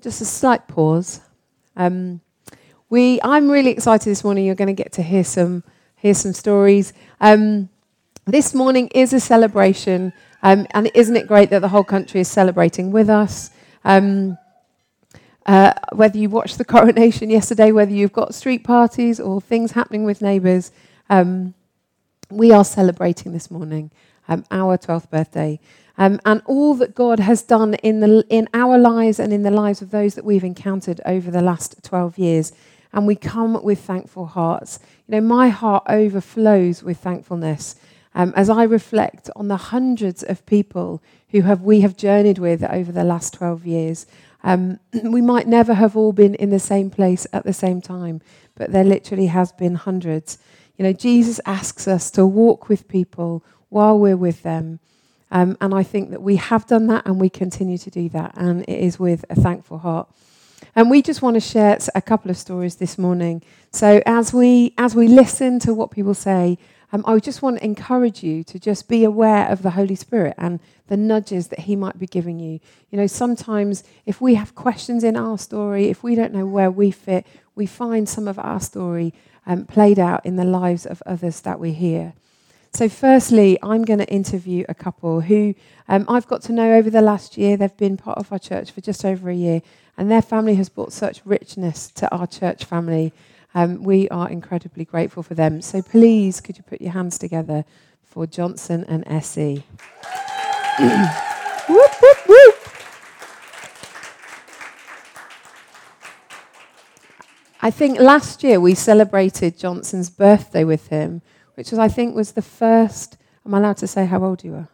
just a slight pause. Um, we, I'm really excited this morning. You're going to get to hear some, hear some stories. Um, this morning is a celebration, um, and isn't it great that the whole country is celebrating with us? Um, uh, whether you watched the coronation yesterday, whether you've got street parties or things happening with neighbours, um, we are celebrating this morning um, our 12th birthday. Um, and all that God has done in, the, in our lives and in the lives of those that we've encountered over the last 12 years. And we come with thankful hearts. You know, my heart overflows with thankfulness um, as I reflect on the hundreds of people who have, we have journeyed with over the last 12 years. Um, we might never have all been in the same place at the same time, but there literally has been hundreds. You know, Jesus asks us to walk with people while we're with them um, and I think that we have done that and we continue to do that. And it is with a thankful heart. And we just want to share a couple of stories this morning. So as we as we listen to what people say, um, I just want to encourage you to just be aware of the Holy Spirit and the nudges that He might be giving you. You know, sometimes if we have questions in our story, if we don't know where we fit, we find some of our story um, played out in the lives of others that we hear. So, firstly, I'm going to interview a couple who um, I've got to know over the last year. They've been part of our church for just over a year, and their family has brought such richness to our church family. Um, we are incredibly grateful for them. So, please, could you put your hands together for Johnson and Essie? whoop, whoop, whoop. I think last year we celebrated Johnson's birthday with him which was, I think, was the first. Am I allowed to say how old you are?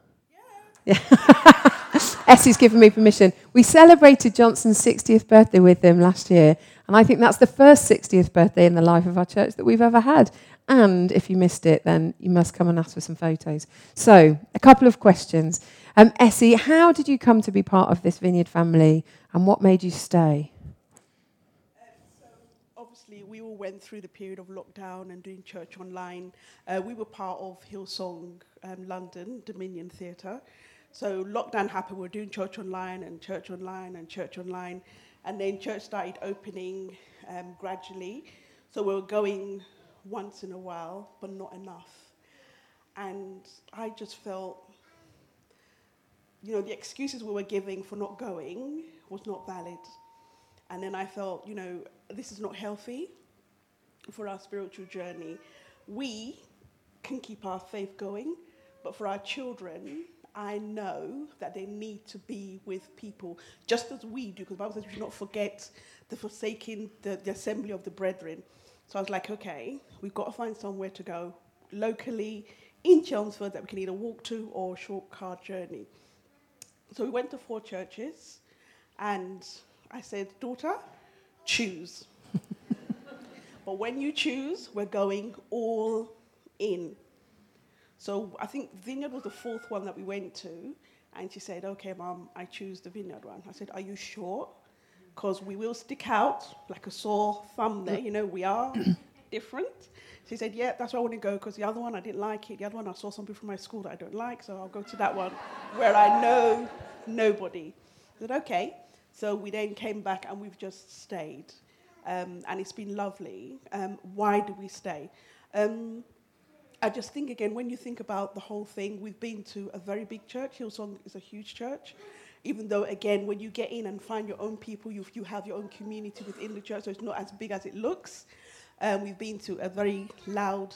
Yeah. yeah. Essie's given me permission. We celebrated Johnson's 60th birthday with him last year, and I think that's the first 60th birthday in the life of our church that we've ever had. And if you missed it, then you must come and ask for some photos. So, a couple of questions. Um, Essie, how did you come to be part of this vineyard family, and what made you stay? Went through the period of lockdown and doing church online. Uh, we were part of Hillsong um, London, Dominion Theatre. So lockdown happened, we were doing church online and church online and church online. And then church started opening um, gradually. So we were going once in a while, but not enough. And I just felt, you know, the excuses we were giving for not going was not valid. And then I felt, you know, this is not healthy for our spiritual journey. We can keep our faith going, but for our children, I know that they need to be with people, just as we do, because the Bible says we should not forget the forsaking the, the assembly of the brethren. So I was like, okay, we've got to find somewhere to go locally in Chelmsford that we can either walk to or short car journey. So we went to four churches, and I said, daughter, choose. But when you choose, we're going all in. So I think Vineyard was the fourth one that we went to. And she said, okay, mom, I choose the Vineyard one. I said, are you sure? Because we will stick out like a sore thumb there. You know, we are different. She said, yeah, that's where I want to go because the other one, I didn't like it. The other one, I saw something from my school that I don't like. So I'll go to that one where I know nobody. I said, okay. So we then came back and we've just stayed um, and it's been lovely. Um, why do we stay? Um, I just think again, when you think about the whole thing, we've been to a very big church. Hillsong is a huge church. Even though, again, when you get in and find your own people, you, you have your own community within the church, so it's not as big as it looks. Um, we've been to a very loud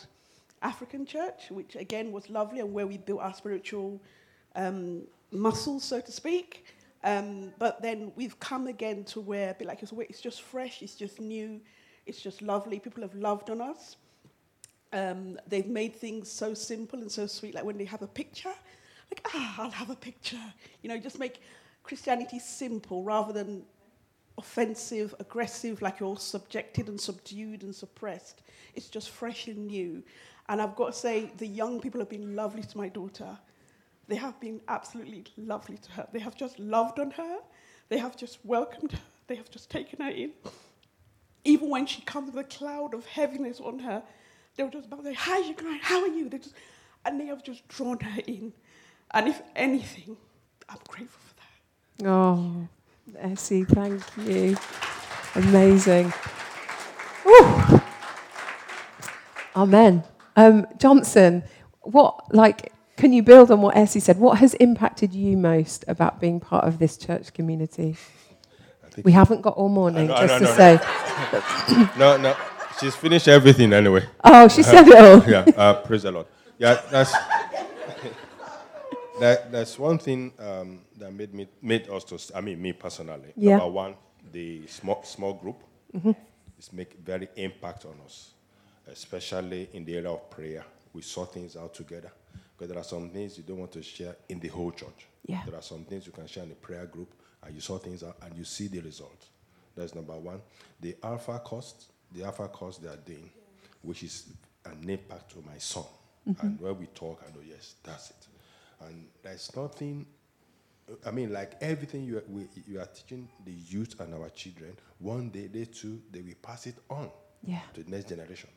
African church, which again was lovely and where we built our spiritual um, muscles, so to speak. Um, but then we've come again to where, a like it's just fresh, it's just new, it's just lovely. People have loved on us. Um, they've made things so simple and so sweet, like when they have a picture, like, ah, I'll have a picture. You know, just make Christianity simple rather than offensive, aggressive, like you're all subjected and subdued and suppressed. It's just fresh and new. And I've got to say, the young people have been lovely to my daughter. They have been absolutely lovely to her. They have just loved on her. They have just welcomed her. They have just taken her in. Even when she comes with a cloud of heaviness on her, they were just say, How are you going? How are you? They just, and they have just drawn her in. And if anything, I'm grateful for that. Oh, Essie, thank you. Amazing. Woo. Amen. Um, Johnson, what, like, can you build on what Essie said? What has impacted you most about being part of this church community? We haven't got all morning, no, just no, to no, say. no, no. She's finished everything anyway. Oh, she said it all. yeah, uh, praise the Lord. Yeah, that's that, that's one thing um, that made me made us to. I mean, me personally. Yeah. Number one, the small small group Mm-hmm. is make very impact on us, especially in the area of prayer. We sort things out together because there are some things you don't want to share in the whole church. Yeah. There are some things you can share in the prayer group, and you sort things out, and you see the result. That's number one. The alpha cost, the alpha cost they are doing, which is an impact to my son. Mm-hmm. And when we talk, I know, yes, that's it. And there's nothing, I mean, like everything you are, we, you are teaching the youth and our children, one day, they too, they will pass it on Yeah. to the next generation.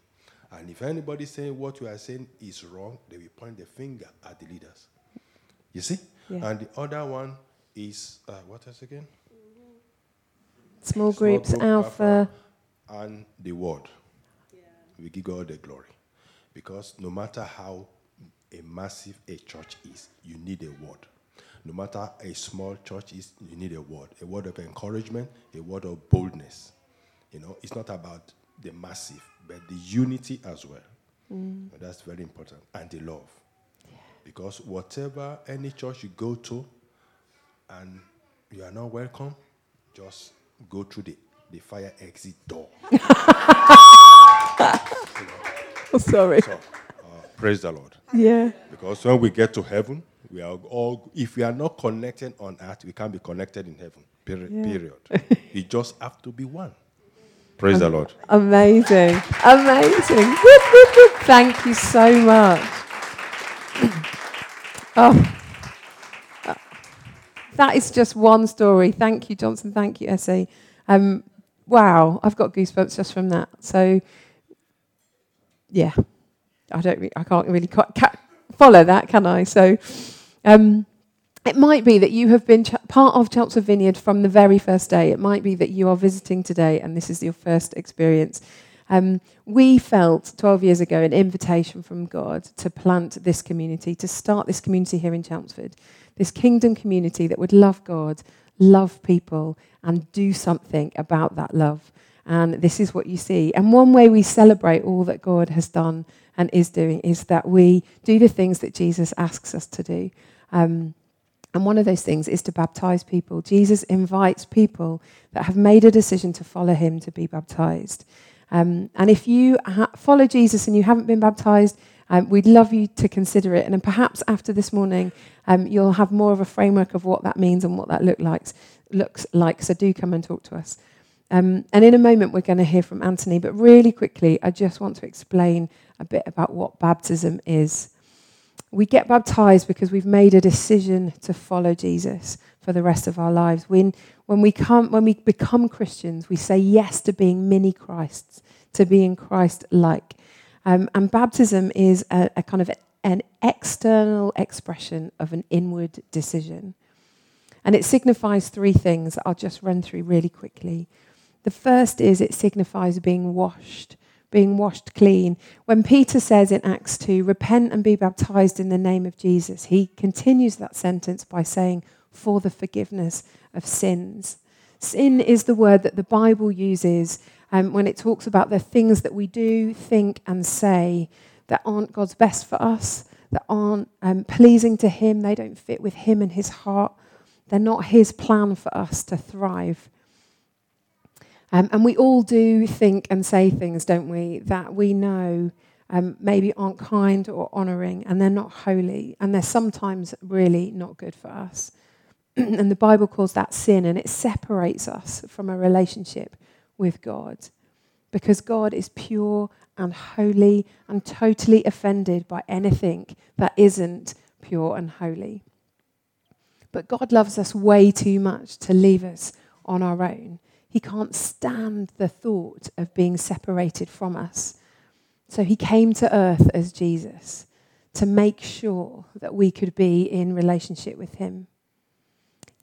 And if anybody saying what you are saying is wrong, they will point the finger at the leaders. You see? Yeah. And the other one is, uh, what else again? Small Small groups, group, alpha. and the word. We give God the glory. Because no matter how a massive a church is, you need a word. No matter a small church is, you need a word. A word of encouragement, a word of boldness. You know, it's not about the massive, but the unity as well. And that's very important. And the love. Because whatever any church you go to and you are not welcome, just go through the, the fire exit door. Oh, sorry. So, uh, praise the Lord. Yeah. Because when we get to heaven, we are all, if we are not connected on earth, we can't be connected in heaven. Period. Yeah. period. we just have to be one. Praise the Lord. Amazing. Amazing. Thank you so much. oh. That is just one story. Thank you, Johnson. Thank you, Essie. Um, wow, I've got goosebumps just from that. So, yeah, I don't. Re- I can't really ca- follow that, can I? So, um, it might be that you have been ch- part of Chelmsford Vineyard from the very first day. It might be that you are visiting today and this is your first experience. Um, we felt 12 years ago an invitation from God to plant this community, to start this community here in Chelmsford, this kingdom community that would love God, love people, and do something about that love. And this is what you see. And one way we celebrate all that God has done and is doing is that we do the things that Jesus asks us to do. Um, and one of those things is to baptize people. Jesus invites people that have made a decision to follow him to be baptized. Um, and if you ha- follow Jesus and you haven't been baptized, um, we'd love you to consider it. And perhaps after this morning, um, you'll have more of a framework of what that means and what that look like, looks like. So do come and talk to us. Um, and in a moment, we're going to hear from Anthony. But really quickly, I just want to explain a bit about what baptism is. We get baptized because we've made a decision to follow Jesus for the rest of our lives. When, when, we, come, when we become Christians, we say yes to being mini Christs, to being Christ like. Um, and baptism is a, a kind of an external expression of an inward decision. And it signifies three things that I'll just run through really quickly. The first is it signifies being washed, being washed clean. When Peter says in Acts 2, repent and be baptized in the name of Jesus, he continues that sentence by saying, for the forgiveness of sins. Sin is the word that the Bible uses um, when it talks about the things that we do, think, and say that aren't God's best for us, that aren't um, pleasing to Him, they don't fit with Him and His heart. They're not His plan for us to thrive. Um, and we all do think and say things, don't we, that we know um, maybe aren't kind or honouring and they're not holy and they're sometimes really not good for us. and the Bible calls that sin and it separates us from a relationship with God because God is pure and holy and totally offended by anything that isn't pure and holy. But God loves us way too much to leave us on our own. He can't stand the thought of being separated from us. So he came to earth as Jesus to make sure that we could be in relationship with him.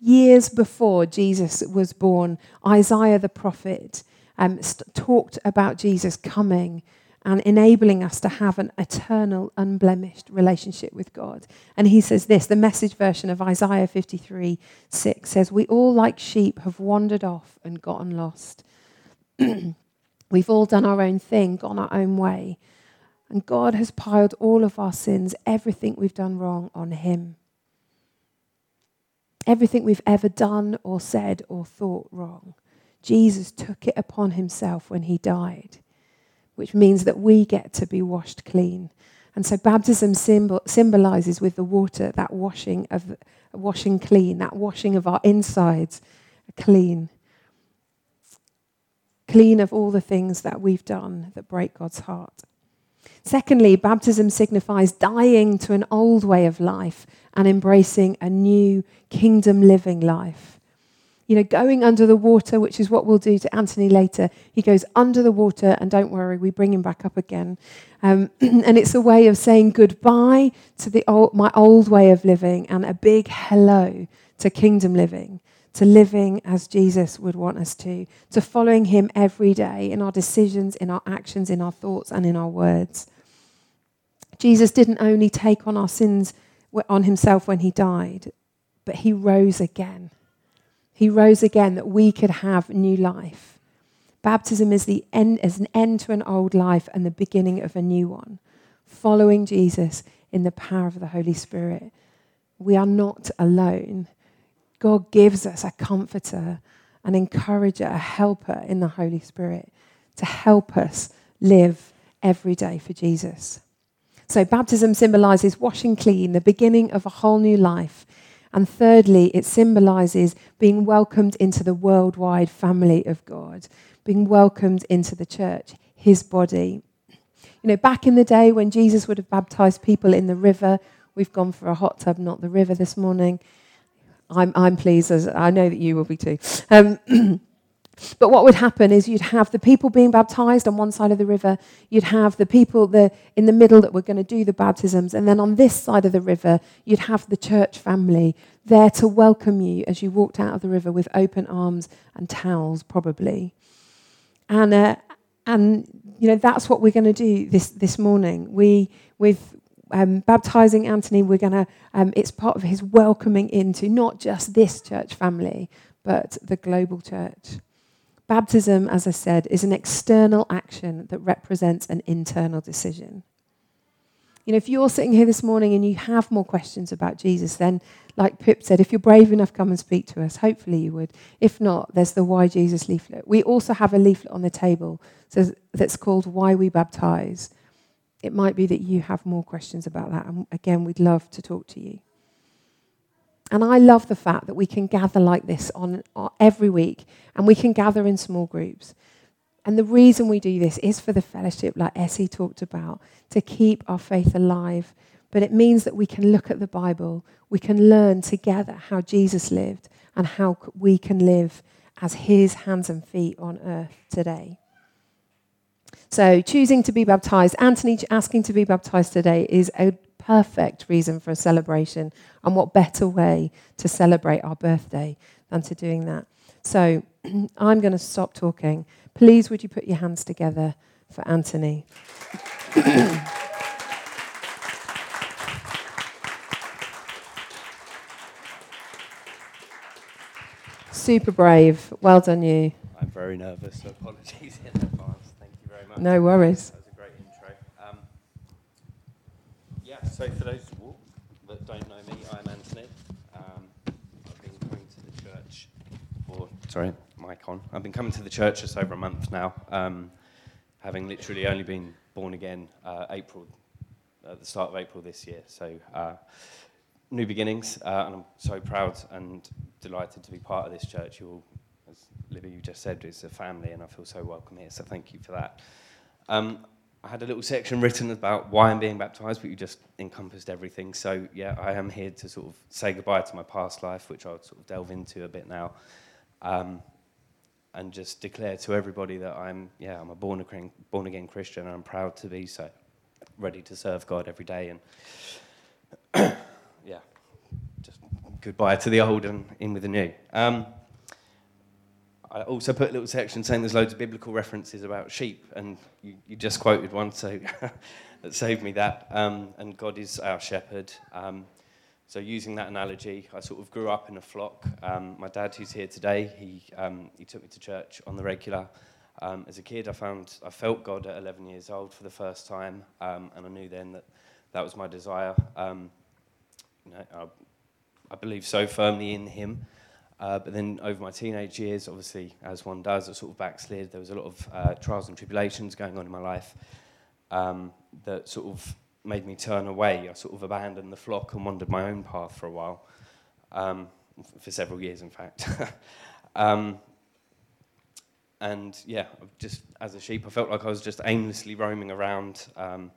Years before Jesus was born, Isaiah the prophet um, st- talked about Jesus coming and enabling us to have an eternal, unblemished relationship with God. And he says this the message version of Isaiah 53 6 says, We all, like sheep, have wandered off and gotten lost. We've all done our own thing, gone our own way. And God has piled all of our sins, everything we've done wrong, on Him. Everything we've ever done or said or thought wrong. Jesus took it upon Himself when He died which means that we get to be washed clean. And so baptism symbol, symbolizes with the water that washing of washing clean, that washing of our insides clean. Clean of all the things that we've done that break God's heart. Secondly, baptism signifies dying to an old way of life and embracing a new kingdom living life you know, going under the water, which is what we'll do to Anthony later. He goes under the water, and don't worry, we bring him back up again. Um, and it's a way of saying goodbye to the old, my old way of living and a big hello to kingdom living, to living as Jesus would want us to, to following him every day in our decisions, in our actions, in our thoughts, and in our words. Jesus didn't only take on our sins on himself when he died, but he rose again. He rose again that we could have new life. Baptism is, the end, is an end to an old life and the beginning of a new one. Following Jesus in the power of the Holy Spirit. We are not alone. God gives us a comforter, an encourager, a helper in the Holy Spirit to help us live every day for Jesus. So, baptism symbolizes washing clean, the beginning of a whole new life and thirdly, it symbolizes being welcomed into the worldwide family of God, being welcomed into the church, his body. You know, back in the day when Jesus would have baptized people in the river, we've gone for a hot tub, not the river this morning. I'm, I'm pleased, as I know that you will be too. Um, But what would happen is you'd have the people being baptized on one side of the river, you'd have the people the, in the middle that were going to do the baptisms, and then on this side of the river, you'd have the church family there to welcome you as you walked out of the river with open arms and towels, probably. And, uh, and you know, that's what we're going to do this, this morning. We, with um, baptizing Anthony, we're going to, um, it's part of his welcoming into not just this church family, but the global church. Baptism, as I said, is an external action that represents an internal decision. You know, if you're sitting here this morning and you have more questions about Jesus, then, like Pip said, if you're brave enough, come and speak to us. Hopefully you would. If not, there's the Why Jesus leaflet. We also have a leaflet on the table that's called Why We Baptize. It might be that you have more questions about that. And again, we'd love to talk to you. And I love the fact that we can gather like this on, on, every week and we can gather in small groups. And the reason we do this is for the fellowship, like Essie talked about, to keep our faith alive. But it means that we can look at the Bible, we can learn together how Jesus lived and how we can live as his hands and feet on earth today. So, choosing to be baptized, Anthony asking to be baptized today is a perfect reason for a celebration. And what better way to celebrate our birthday than to doing that? So I'm going to stop talking. Please, would you put your hands together for Anthony? Super brave. Well done, you. I'm very nervous, so apologies in advance. Thank you very much. No worries. So for those that don't know me, I'm Anthony. Um, I've been coming to the church for, sorry, mic on. I've been coming to the church just over a month now, um, having literally only been born again uh, April, at the start of April this year. So uh, new beginnings, uh, and I'm so proud and delighted to be part of this church. You all, as Libby you just said, it's a family, and I feel so welcome here. So thank you for that. Um, I had a little section written about why I'm being baptized, but you just encompassed everything. So, yeah, I am here to sort of say goodbye to my past life, which I'll sort of delve into a bit now, um, and just declare to everybody that I'm, yeah, I'm a born again, born again Christian, and I'm proud to be so, ready to serve God every day, and yeah, just goodbye to the old and in with the new. Um, I also put a little section saying there's loads of biblical references about sheep, and you, you just quoted one, so that saved me that. Um, and God is our shepherd. Um, so using that analogy, I sort of grew up in a flock. Um, my dad, who's here today, he um, he took me to church on the regular. Um, as a kid, I found I felt God at 11 years old for the first time, um, and I knew then that that was my desire. You know, I, I believe so firmly in Him. Uh, but then over my teenage years, obviously, as one does, I sort of backslid. There was a lot of uh, trials and tribulations going on in my life um, that sort of made me turn away. I sort of abandoned the flock and wandered my own path for a while, um, for several years, in fact. um, and yeah, just as a sheep, I felt like I was just aimlessly roaming around, um,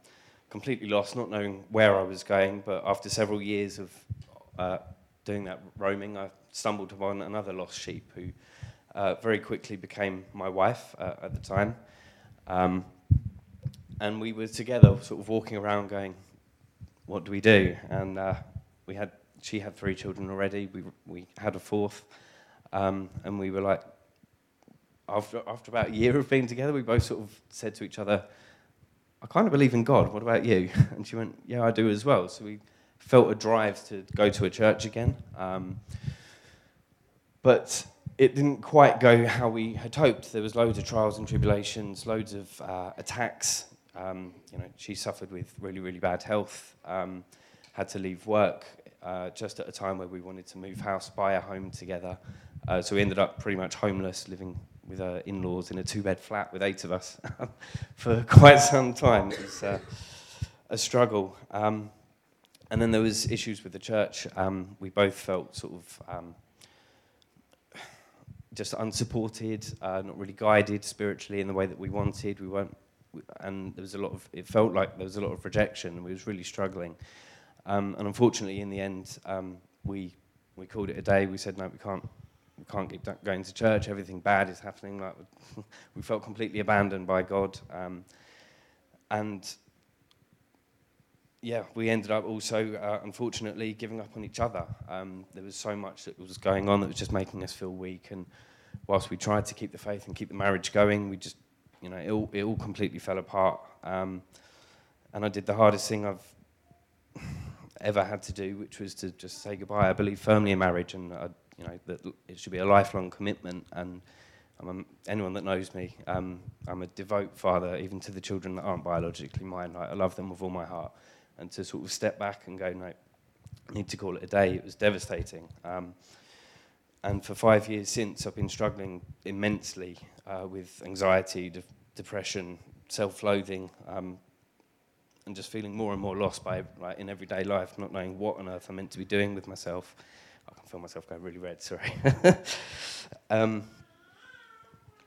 completely lost, not knowing where I was going. But after several years of uh, doing that roaming, I stumbled upon another lost sheep who uh, very quickly became my wife uh, at the time. Um, and we were together, sort of walking around, going, "What do we do?" And uh, we had, she had three children already. We we had a fourth, um, and we were like, after after about a year of being together, we both sort of said to each other, "I kind of believe in God. What about you?" And she went, "Yeah, I do as well." So we felt a drive to go to a church again, um, but it didn't quite go how we had hoped. There was loads of trials and tribulations, loads of uh, attacks um, you know, she suffered with really, really bad health, um, had to leave work uh, just at a time where we wanted to move house, buy a home together. Uh, so we ended up pretty much homeless, living with her in-laws in a two-bed flat with eight of us for quite some time. It was uh, a struggle. Um, and then there was issues with the church. Um, we both felt sort of um, just unsupported, uh, not really guided spiritually in the way that we wanted. We weren't and there was a lot of it felt like there was a lot of rejection. We was really struggling. Um, and unfortunately in the end um, we we called it a day. We said no we can't we can't keep going to church. Everything bad is happening. Like we felt completely abandoned by God. Um, and yeah we ended up also uh, unfortunately giving up on each other um, there was so much that was going on that was just making us feel weak and whilst we tried to keep the faith and keep the marriage going we just you know, it all, it all completely fell apart. Um, and I did the hardest thing I've ever had to do, which was to just say goodbye. I believe firmly in marriage, and I, you know that it should be a lifelong commitment. And a, anyone that knows me, um, I'm a devout father, even to the children that aren't biologically mine. Like, I love them with all my heart. And to sort of step back and go, no, I need to call it a day. It was devastating. Um, and for five years since, I've been struggling immensely uh, with anxiety, de- depression, self-loathing, um, and just feeling more and more lost by like in everyday life, not knowing what on earth I'm meant to be doing with myself. I can feel myself going really red. Sorry. um,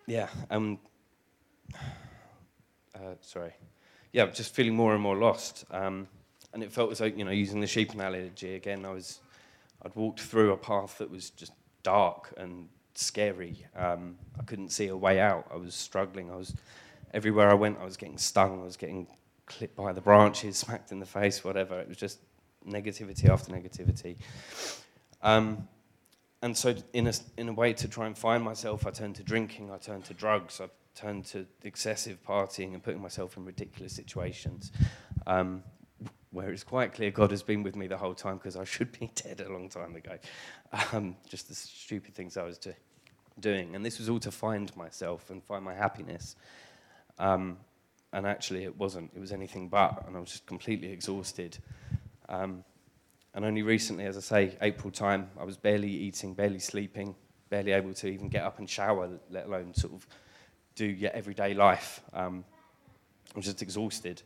yeah. Um, uh, sorry. Yeah, just feeling more and more lost. Um, and it felt as though, you know, using the sheep analogy again, I was, I'd walked through a path that was just dark and scary. Um, I couldn't see a way out. I was struggling. I was everywhere I went. I was getting stung. I was getting clipped by the branches, smacked in the face, whatever. It was just negativity after negativity. Um, and so, in a, in a way, to try and find myself, I turned to drinking. I turned to drugs. I turned to excessive partying and putting myself in ridiculous situations. Um, where it's quite clear God has been with me the whole time because I should be dead a long time ago. Um, just the stupid things I was do- doing. And this was all to find myself and find my happiness. Um, and actually, it wasn't. It was anything but. And I was just completely exhausted. Um, and only recently, as I say, April time, I was barely eating, barely sleeping, barely able to even get up and shower, let alone sort of do your everyday life. Um, I was just exhausted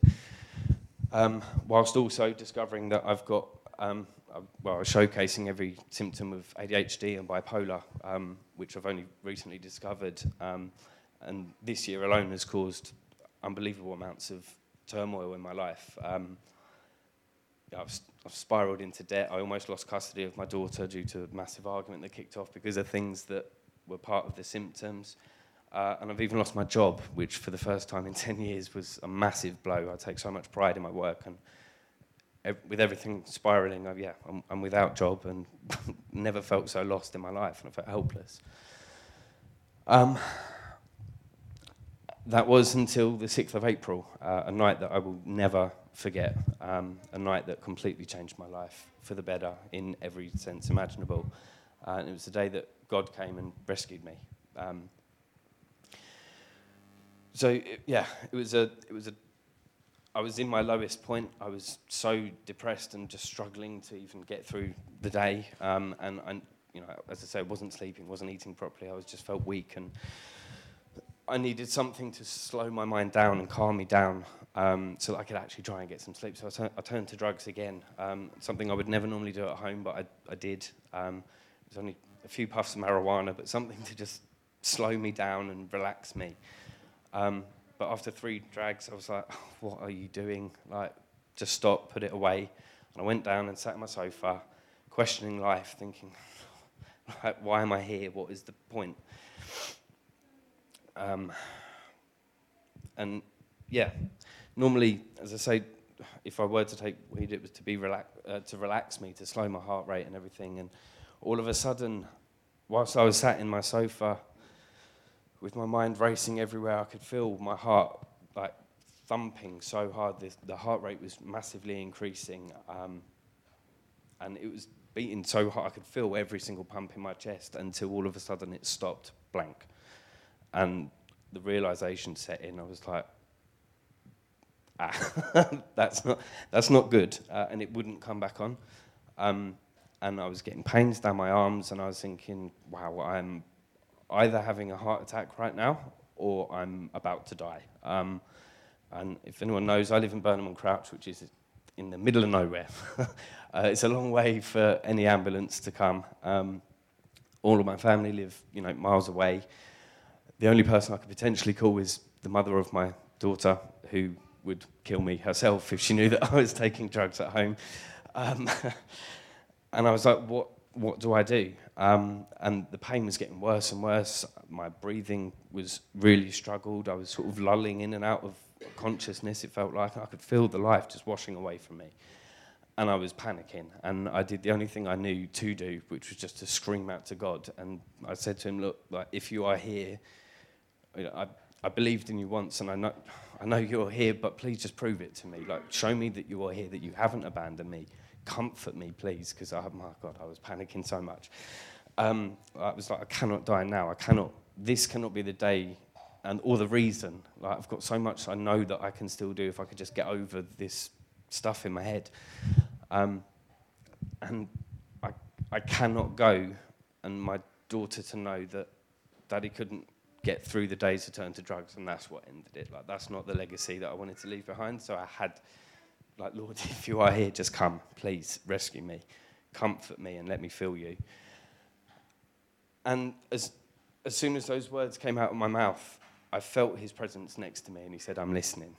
um, whilst also discovering that I've got, um, well, showcasing every symptom of ADHD and bipolar, um, which I've only recently discovered. Um, and this year alone has caused unbelievable amounts of turmoil in my life. Um, I've, I've spiraled into debt. I almost lost custody of my daughter due to a massive argument that kicked off because of things that were part of the symptoms. Uh, and I've even lost my job, which for the first time in 10 years was a massive blow. I take so much pride in my work, and ev- with everything spiraling, I, yeah, I'm, I'm without job and never felt so lost in my life, and I felt helpless. Um, that was until the 6th of April, uh, a night that I will never forget, um, a night that completely changed my life for the better in every sense imaginable. Uh, and it was the day that God came and rescued me. Um, so it, yeah, it was a it was a I was in my lowest point. I was so depressed and just struggling to even get through the day. Um, and I, you know, as I say, I wasn't sleeping, wasn't eating properly. I was just felt weak, and I needed something to slow my mind down and calm me down, um, so that I could actually try and get some sleep. So I, I turned to drugs again. Um, something I would never normally do at home, but I, I did. Um, it was only a few puffs of marijuana, but something to just slow me down and relax me. Um, but after three drags, I was like, what are you doing? Like, just stop, put it away. And I went down and sat on my sofa, questioning life, thinking, like, why am I here? What is the point? Um, and yeah, normally, as I say, if I were to take weed, it was to be relax, uh, to relax me, to slow my heart rate and everything. And all of a sudden, whilst I was sat in my sofa, with my mind racing everywhere, I could feel my heart like thumping so hard. The, the heart rate was massively increasing, um, and it was beating so hard. I could feel every single pump in my chest until all of a sudden it stopped blank, and the realization set in. I was like, ah, that's not that's not good, uh, and it wouldn't come back on. Um, and I was getting pains down my arms, and I was thinking, wow, I'm either having a heart attack right now or I'm about to die. Um, and if anyone knows, I live in Burnham on Crouch, which is in the middle of nowhere. uh, it's a long way for any ambulance to come. Um, all of my family live, you know, miles away. The only person I could potentially call is the mother of my daughter, who would kill me herself if she knew that I was taking drugs at home. Um, and I was like, what, what do I do? Um, and the pain was getting worse and worse. My breathing was really struggled. I was sort of lulling in and out of consciousness. It felt like I could feel the life just washing away from me. And I was panicking. And I did the only thing I knew to do, which was just to scream out to God. And I said to him, Look, like, if you are here, I, I believed in you once, and I know, I know you're here, but please just prove it to me. Like, show me that you are here, that you haven't abandoned me comfort me, please, because oh my God, I was panicking so much. Um, I was like, I cannot die now. I cannot. This cannot be the day, and or the reason. Like I've got so much I know that I can still do if I could just get over this stuff in my head. Um, and I, I cannot go, and my daughter to know that Daddy couldn't get through the days to turn to drugs, and that's what ended it. Like that's not the legacy that I wanted to leave behind. So I had like, Lord, if you are here, just come, please rescue me, comfort me, and let me feel you. And as, as soon as those words came out of my mouth, I felt his presence next to me, and he said, I'm listening.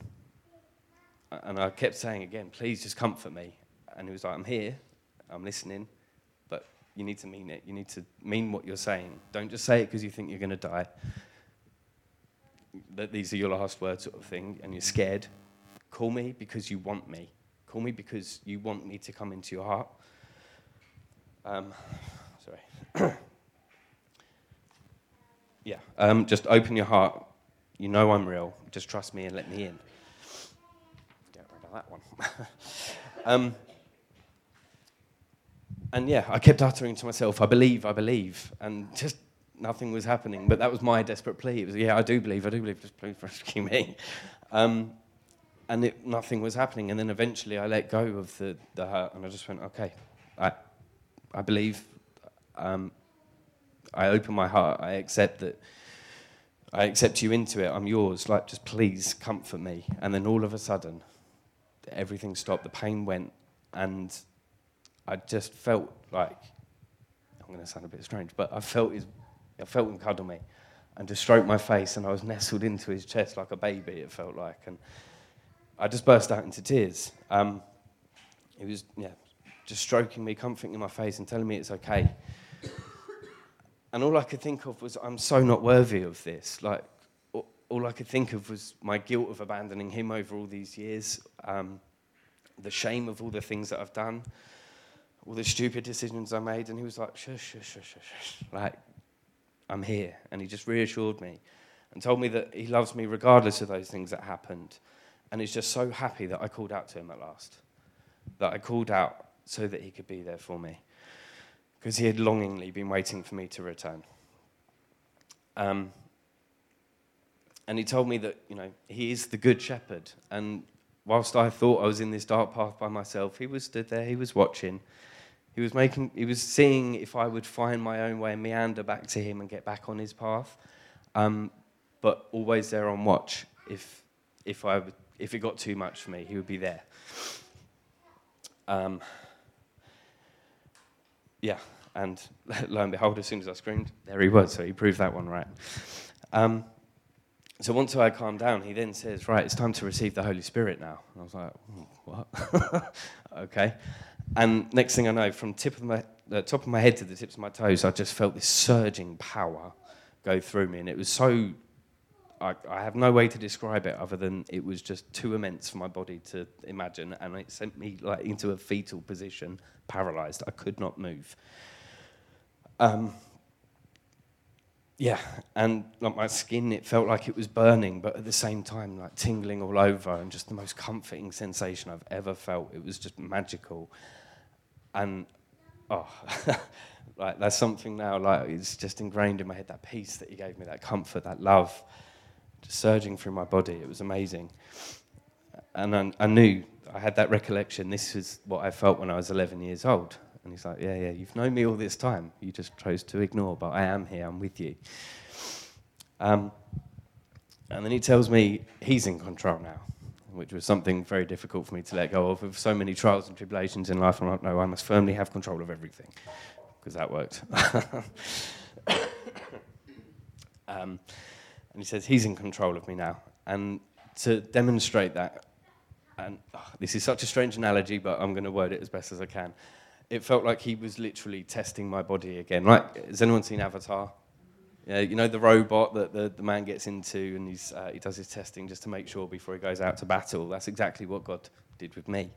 And I kept saying again, please just comfort me. And he was like, I'm here, I'm listening, but you need to mean it. You need to mean what you're saying. Don't just say it because you think you're going to die. That these are your last words, sort of thing, and you're scared. Call me because you want me. Call me because you want me to come into your heart. Um, sorry. yeah, um, just open your heart. You know I'm real. Just trust me and let me in. Get rid of that one. um, and yeah, I kept uttering to myself, I believe, I believe. And just nothing was happening. But that was my desperate plea. It was, yeah, I do believe, I do believe, just please rescue me. Um, and it, nothing was happening. And then eventually I let go of the, the hurt and I just went, okay, I, I believe, um, I open my heart, I accept that, I accept you into it, I'm yours, like just please comfort me. And then all of a sudden, everything stopped, the pain went, and I just felt like, I'm going to sound a bit strange, but I felt, his, I felt him cuddle me and just stroke my face, and I was nestled into his chest like a baby, it felt like. And I just burst out into tears. Um, he was, yeah, just stroking me, comforting my face, and telling me it's okay. And all I could think of was, I'm so not worthy of this. Like, all I could think of was my guilt of abandoning him over all these years. Um, the shame of all the things that I've done, all the stupid decisions I made. And he was like, shush, shush, shush, shush, shush. Like, I'm here. And he just reassured me and told me that he loves me regardless of those things that happened. And he's just so happy that I called out to him at last. That I called out so that he could be there for me. Because he had longingly been waiting for me to return. Um, and he told me that, you know, he is the good shepherd. And whilst I thought I was in this dark path by myself, he was stood there, he was watching. He was making, he was seeing if I would find my own way and meander back to him and get back on his path. Um, but always there on watch. If, if, I would, if it got too much for me, he would be there. Um, yeah, and lo and behold, as soon as I screamed, there he was. So he proved that one right. Um, so once I calmed down, he then says, Right, it's time to receive the Holy Spirit now. And I was like, What? okay. And next thing I know, from tip of my, the top of my head to the tips of my toes, I just felt this surging power go through me. And it was so, I, I have no way to describe it other than it was just too immense for my body to imagine. And it sent me like into a fetal position, paralyzed. I could not move. Um, yeah, and like my skin, it felt like it was burning, but at the same time, like tingling all over, and just the most comforting sensation I've ever felt. It was just magical, and oh, like that's something now. Like it's just ingrained in my head. That peace that He gave me, that comfort, that love, surging through my body. It was amazing, and I, I knew I had that recollection. This is what I felt when I was 11 years old. And he's like, Yeah, yeah, you've known me all this time. You just chose to ignore, but I am here, I'm with you. Um, and then he tells me he's in control now, which was something very difficult for me to let go of. With so many trials and tribulations in life, I'm like, No, I must firmly have control of everything, because that worked. um, and he says he's in control of me now. And to demonstrate that, and oh, this is such a strange analogy, but I'm going to word it as best as I can it felt like he was literally testing my body again. Like, has anyone seen Avatar? Yeah, you know the robot that the, the man gets into and he's, uh, he does his testing just to make sure before he goes out to battle. That's exactly what God did with me.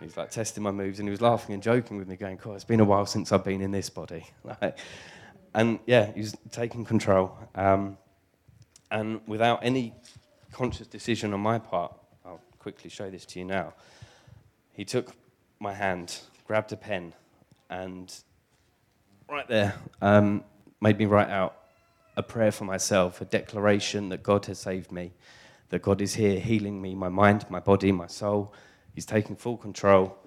He's like testing my moves and he was laughing and joking with me, going, God, it's been a while since I've been in this body. and yeah, he was taking control. Um, and without any conscious decision on my part, I'll quickly show this to you now. He took my hand grabbed a pen and right there um, made me write out a prayer for myself, a declaration that God has saved me, that God is here healing me, my mind, my body, my soul. He's taking full control.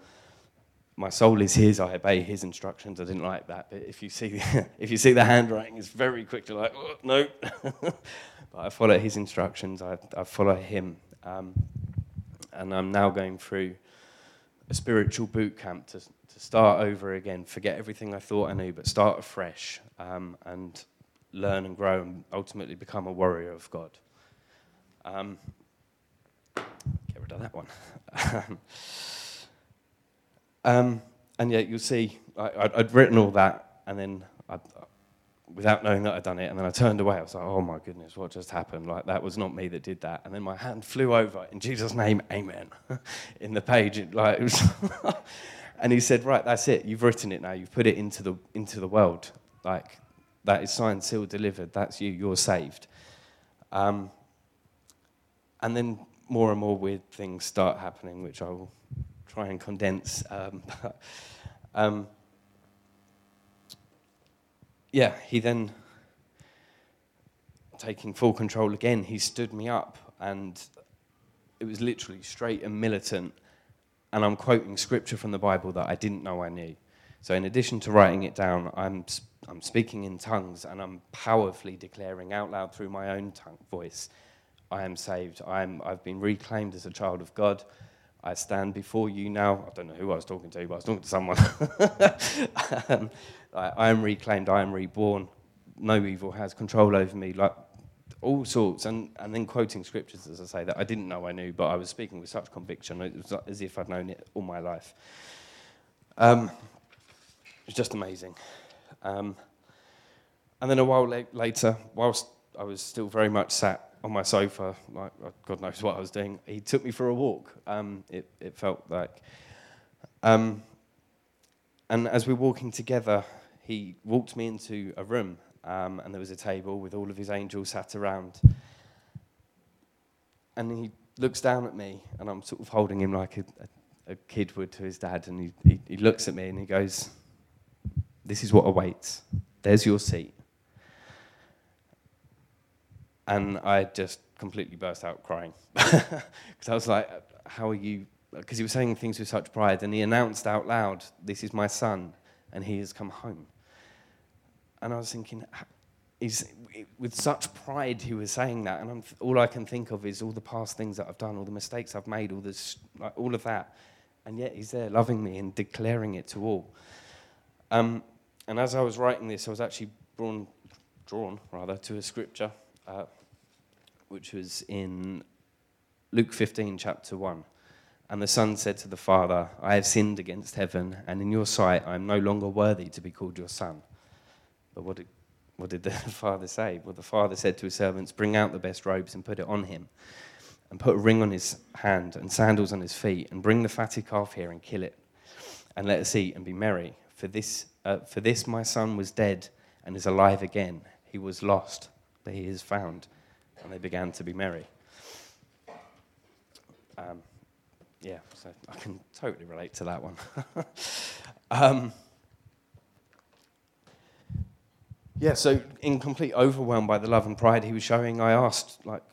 My soul is His. I obey His instructions. I didn't like that, but if you see, if you see the handwriting, it's very quick to like, oh, no. but I follow His instructions. I, I follow Him, um, and I'm now going through a spiritual boot camp to, to start over again, forget everything I thought I knew, but start afresh um, and learn and grow and ultimately become a warrior of God. Um, get rid of that one. um, and yet you'll see, I, would written all that, and then I, without knowing that I'd done it. And then I turned away. I was like, oh my goodness, what just happened? Like, that was not me that did that. And then my hand flew over, in Jesus' name, amen, in the page. It, like, it was and he said, right, that's it. You've written it now. You've put it into the, into the world. Like, that is signed, sealed, delivered. That's you. You're saved. Um, and then more and more weird things start happening, which I will try and condense. Um, um, yeah, he then, taking full control again, he stood me up and it was literally straight and militant. And I'm quoting scripture from the Bible that I didn't know I knew. So, in addition to writing it down, I'm, I'm speaking in tongues and I'm powerfully declaring out loud through my own tongue, voice I am saved. I'm, I've been reclaimed as a child of God. I stand before you now. I don't know who I was talking to, but I was talking to someone. um, I, I am reclaimed, I am reborn. No evil has control over me. Like all sorts, and, and then quoting scriptures, as I say, that I didn't know I knew, but I was speaking with such conviction. It was as if I'd known it all my life. Um, it was just amazing. Um, and then a while la- later, whilst I was still very much sat on my sofa, like God knows what I was doing. He took me for a walk. Um, it, it felt like. Um, and as we were walking together, he walked me into a room, um, and there was a table with all of his angels sat around. And he looks down at me, and I'm sort of holding him like a, a, a kid would to his dad. And he, he, he looks at me and he goes, This is what awaits. There's your seat. And I just completely burst out crying. Because I was like, How are you? Because he was saying things with such pride, and he announced out loud, This is my son, and he has come home. And I was thinking, with such pride, he was saying that, and I'm, all I can think of is all the past things that I've done, all the mistakes I've made, all, this, like, all of that. And yet he's there loving me and declaring it to all. Um, and as I was writing this, I was actually drawn, drawn rather, to a scripture, uh, which was in Luke 15, chapter 1. And the son said to the father, I have sinned against heaven, and in your sight I am no longer worthy to be called your son. But what did, what did the father say? Well, the father said to his servants, Bring out the best robes and put it on him, and put a ring on his hand and sandals on his feet, and bring the fatted calf here and kill it, and let us eat and be merry. For this, uh, for this my son was dead and is alive again. He was lost, but he is found. And they began to be merry. Um, yeah, so I can totally relate to that one. um, yeah, so in complete overwhelm by the love and pride he was showing, I asked, like,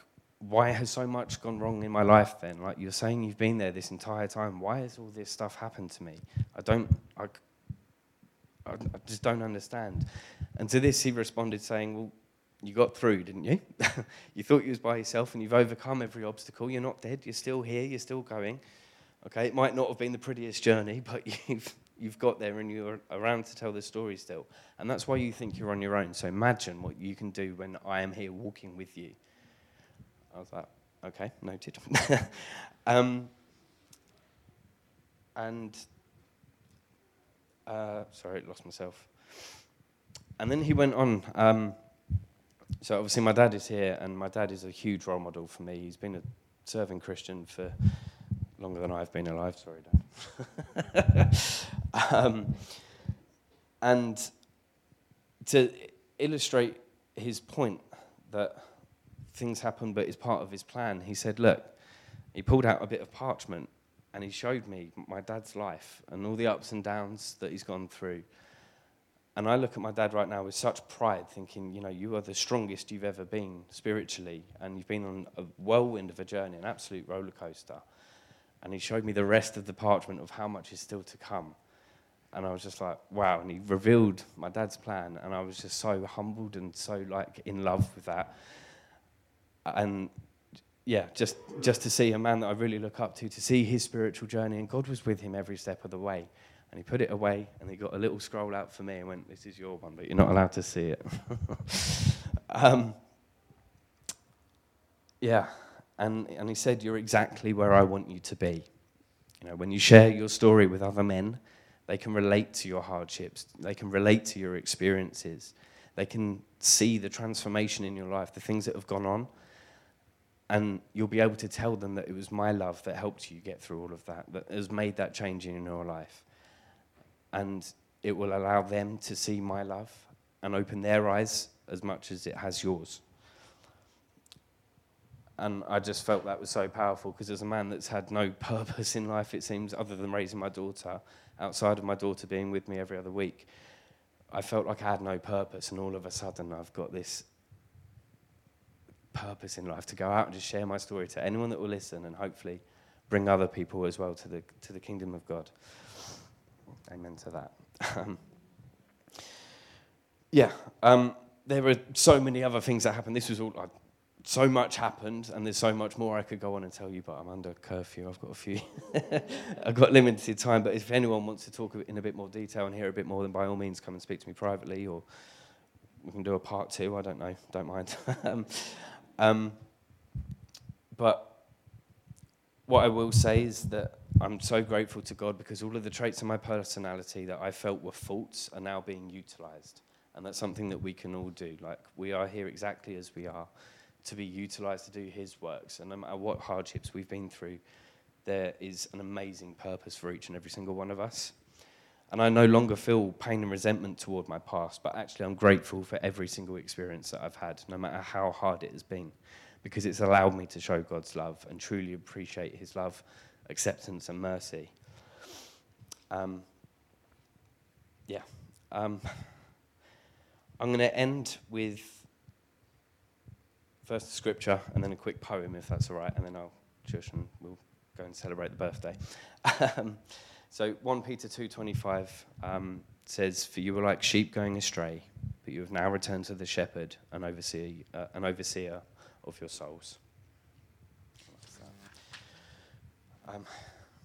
why has so much gone wrong in my life then? Like, you're saying you've been there this entire time. Why has all this stuff happened to me? I don't, I, I, I just don't understand. And to this, he responded saying, well, you got through, didn't you? you thought you was by yourself and you've overcome every obstacle. You're not dead. You're still here. You're still going. Okay, it might not have been the prettiest journey, but you've you've got there and you're around to tell the story still. And that's why you think you're on your own. So imagine what you can do when I am here walking with you. I was like, okay, noted. um, and, uh, sorry, lost myself. And then he went on. Um, so obviously, my dad is here, and my dad is a huge role model for me. He's been a serving Christian for longer than I've been alive. Sorry, Dad. um, and to illustrate his point that things happen, but it's part of his plan, he said, Look, he pulled out a bit of parchment and he showed me my dad's life and all the ups and downs that he's gone through. And I look at my dad right now with such pride, thinking, you know, you are the strongest you've ever been spiritually, and you've been on a whirlwind of a journey, an absolute roller coaster and he showed me the rest of the parchment of how much is still to come. And I was just like, wow. And he revealed my dad's plan, and I was just so humbled and so like in love with that. And yeah, just just to see a man that I really look up to, to see his spiritual journey, and God was with him every step of the way. And he put it away, and he got a little scroll out for me and went, "This is your one, but you're not allowed to see it." um, yeah, and, and he said, You're exactly where I want you to be. You know, when you share your story with other men, they can relate to your hardships, they can relate to your experiences, they can see the transformation in your life, the things that have gone on. And you'll be able to tell them that it was my love that helped you get through all of that, that has made that change in your life. And it will allow them to see my love and open their eyes as much as it has yours. And I just felt that was so powerful because as a man that's had no purpose in life, it seems, other than raising my daughter, outside of my daughter being with me every other week, I felt like I had no purpose. And all of a sudden, I've got this purpose in life to go out and just share my story to anyone that will listen and hopefully bring other people as well to the, to the kingdom of God. Amen to that. Um, yeah, um, there were so many other things that happened. This was all, I so much happened, and there's so much more I could go on and tell you, but I'm under curfew. I've got a few. I've got limited time, but if anyone wants to talk in a bit more detail and hear a bit more, then by all means come and speak to me privately, or we can do a part two. I don't know. Don't mind. um, um, but what I will say is that I'm so grateful to God because all of the traits of my personality that I felt were faults are now being utilized And that's something that we can all do. Like, we are here exactly as we are to be utilized to do His works. And no matter what hardships we've been through, there is an amazing purpose for each and every single one of us. And I no longer feel pain and resentment toward my past, but actually I'm grateful for every single experience that I've had, no matter how hard it has been, because it's allowed me to show God's love and truly appreciate His love, acceptance, and mercy. Um, yeah. Um, I'm going to end with first scripture and then a quick poem, if that's all right, and then I'll shush and we'll go and celebrate the birthday. Um, so 1 Peter 2.25 um, says, For you were like sheep going astray, but you have now returned to the shepherd and overseer, uh, an overseer of your souls. Um,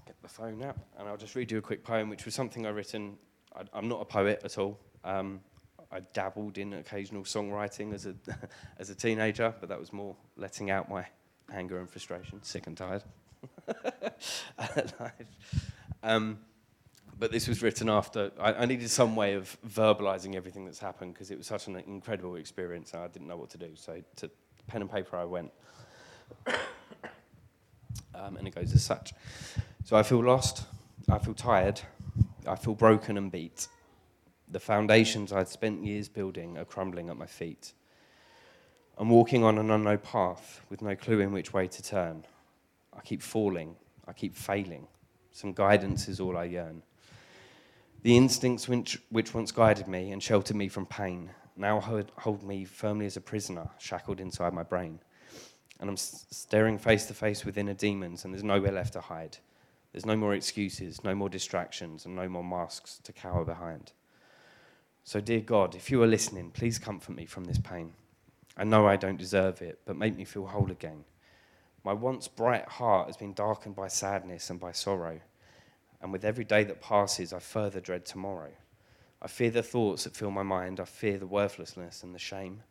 get the phone out, and I'll just read you a quick poem, which was something I written. I, am not a poet at all. Um, I dabbled in occasional songwriting as a as a teenager, but that was more letting out my anger and frustration, sick and tired. um, but this was written after I, I, needed some way of verbalizing everything that's happened because it was such an incredible experience and I didn't know what to do. So to pen and paper I went. um, and it goes as such. So I feel lost, I feel tired, I feel broken and beat. The foundations I'd spent years building are crumbling at my feet. I'm walking on an unknown path with no clue in which way to turn. I keep falling, I keep failing. Some guidance is all I yearn. The instincts which, which once guided me and sheltered me from pain now hold, hold me firmly as a prisoner, shackled inside my brain. And I'm staring face to face with inner demons, and there's nowhere left to hide. There's no more excuses, no more distractions, and no more masks to cower behind. So, dear God, if you are listening, please comfort me from this pain. I know I don't deserve it, but make me feel whole again. My once bright heart has been darkened by sadness and by sorrow, and with every day that passes, I further dread tomorrow. I fear the thoughts that fill my mind, I fear the worthlessness and the shame.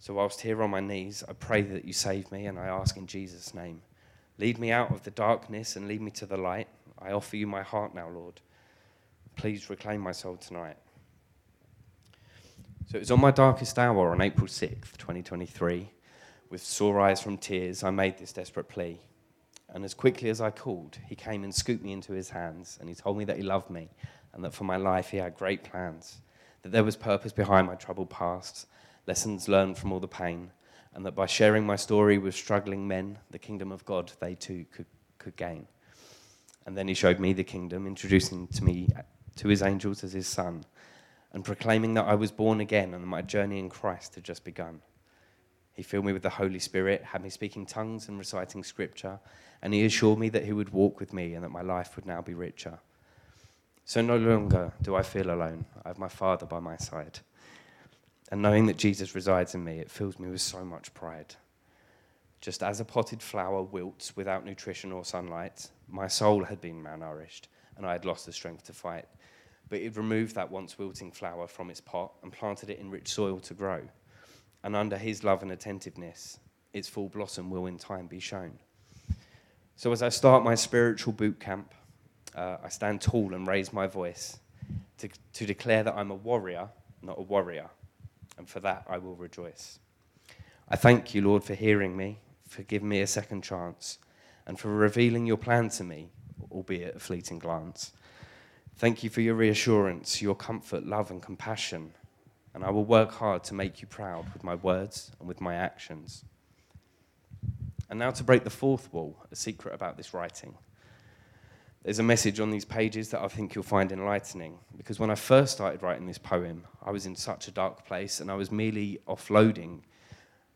So, whilst here on my knees, I pray that you save me, and I ask in Jesus' name. Lead me out of the darkness and lead me to the light. I offer you my heart now, Lord. Please reclaim my soul tonight. So it was on my darkest hour on April 6th, 2023. With sore eyes from tears, I made this desperate plea. And as quickly as I called, he came and scooped me into his hands, and he told me that he loved me, and that for my life he had great plans, that there was purpose behind my troubled past, lessons learned from all the pain, and that by sharing my story with struggling men, the kingdom of God they too could, could gain. And then he showed me the kingdom, introducing to me to his angels as his son and proclaiming that I was born again and that my journey in Christ had just begun. He filled me with the Holy Spirit, had me speaking tongues and reciting scripture, and he assured me that he would walk with me and that my life would now be richer. So no longer do I feel alone. I have my Father by my side. And knowing that Jesus resides in me, it fills me with so much pride. Just as a potted flower wilts without nutrition or sunlight, my soul had been malnourished, and I had lost the strength to fight but he'd removed that once wilting flower from its pot and planted it in rich soil to grow. And under his love and attentiveness, its full blossom will in time be shown. So as I start my spiritual boot camp, uh, I stand tall and raise my voice to, to declare that I'm a warrior, not a warrior. And for that, I will rejoice. I thank you, Lord, for hearing me, for giving me a second chance, and for revealing your plan to me, albeit a fleeting glance. Thank you for your reassurance, your comfort, love, and compassion. And I will work hard to make you proud with my words and with my actions. And now to break the fourth wall, a secret about this writing. There's a message on these pages that I think you'll find enlightening. Because when I first started writing this poem, I was in such a dark place and I was merely offloading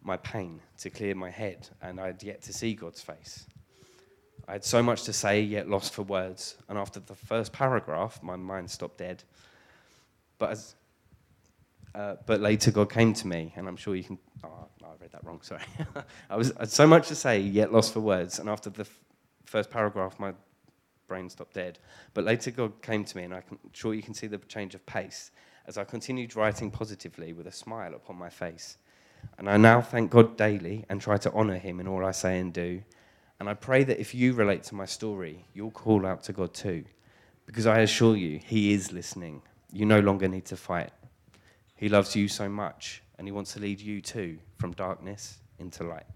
my pain to clear my head, and I had yet to see God's face. I had so much to say, yet lost for words. And after the first paragraph, my mind stopped dead. But, as, uh, but later, God came to me, and I'm sure you can. Oh, I read that wrong, sorry. I, was, I had so much to say, yet lost for words. And after the f- first paragraph, my brain stopped dead. But later, God came to me, and I'm sure you can see the change of pace as I continued writing positively with a smile upon my face. And I now thank God daily and try to honor Him in all I say and do and I pray that if you relate to my story, you'll call out to God too. Because I assure you, He is listening. You no longer need to fight. He loves you so much, and He wants to lead you too from darkness into light.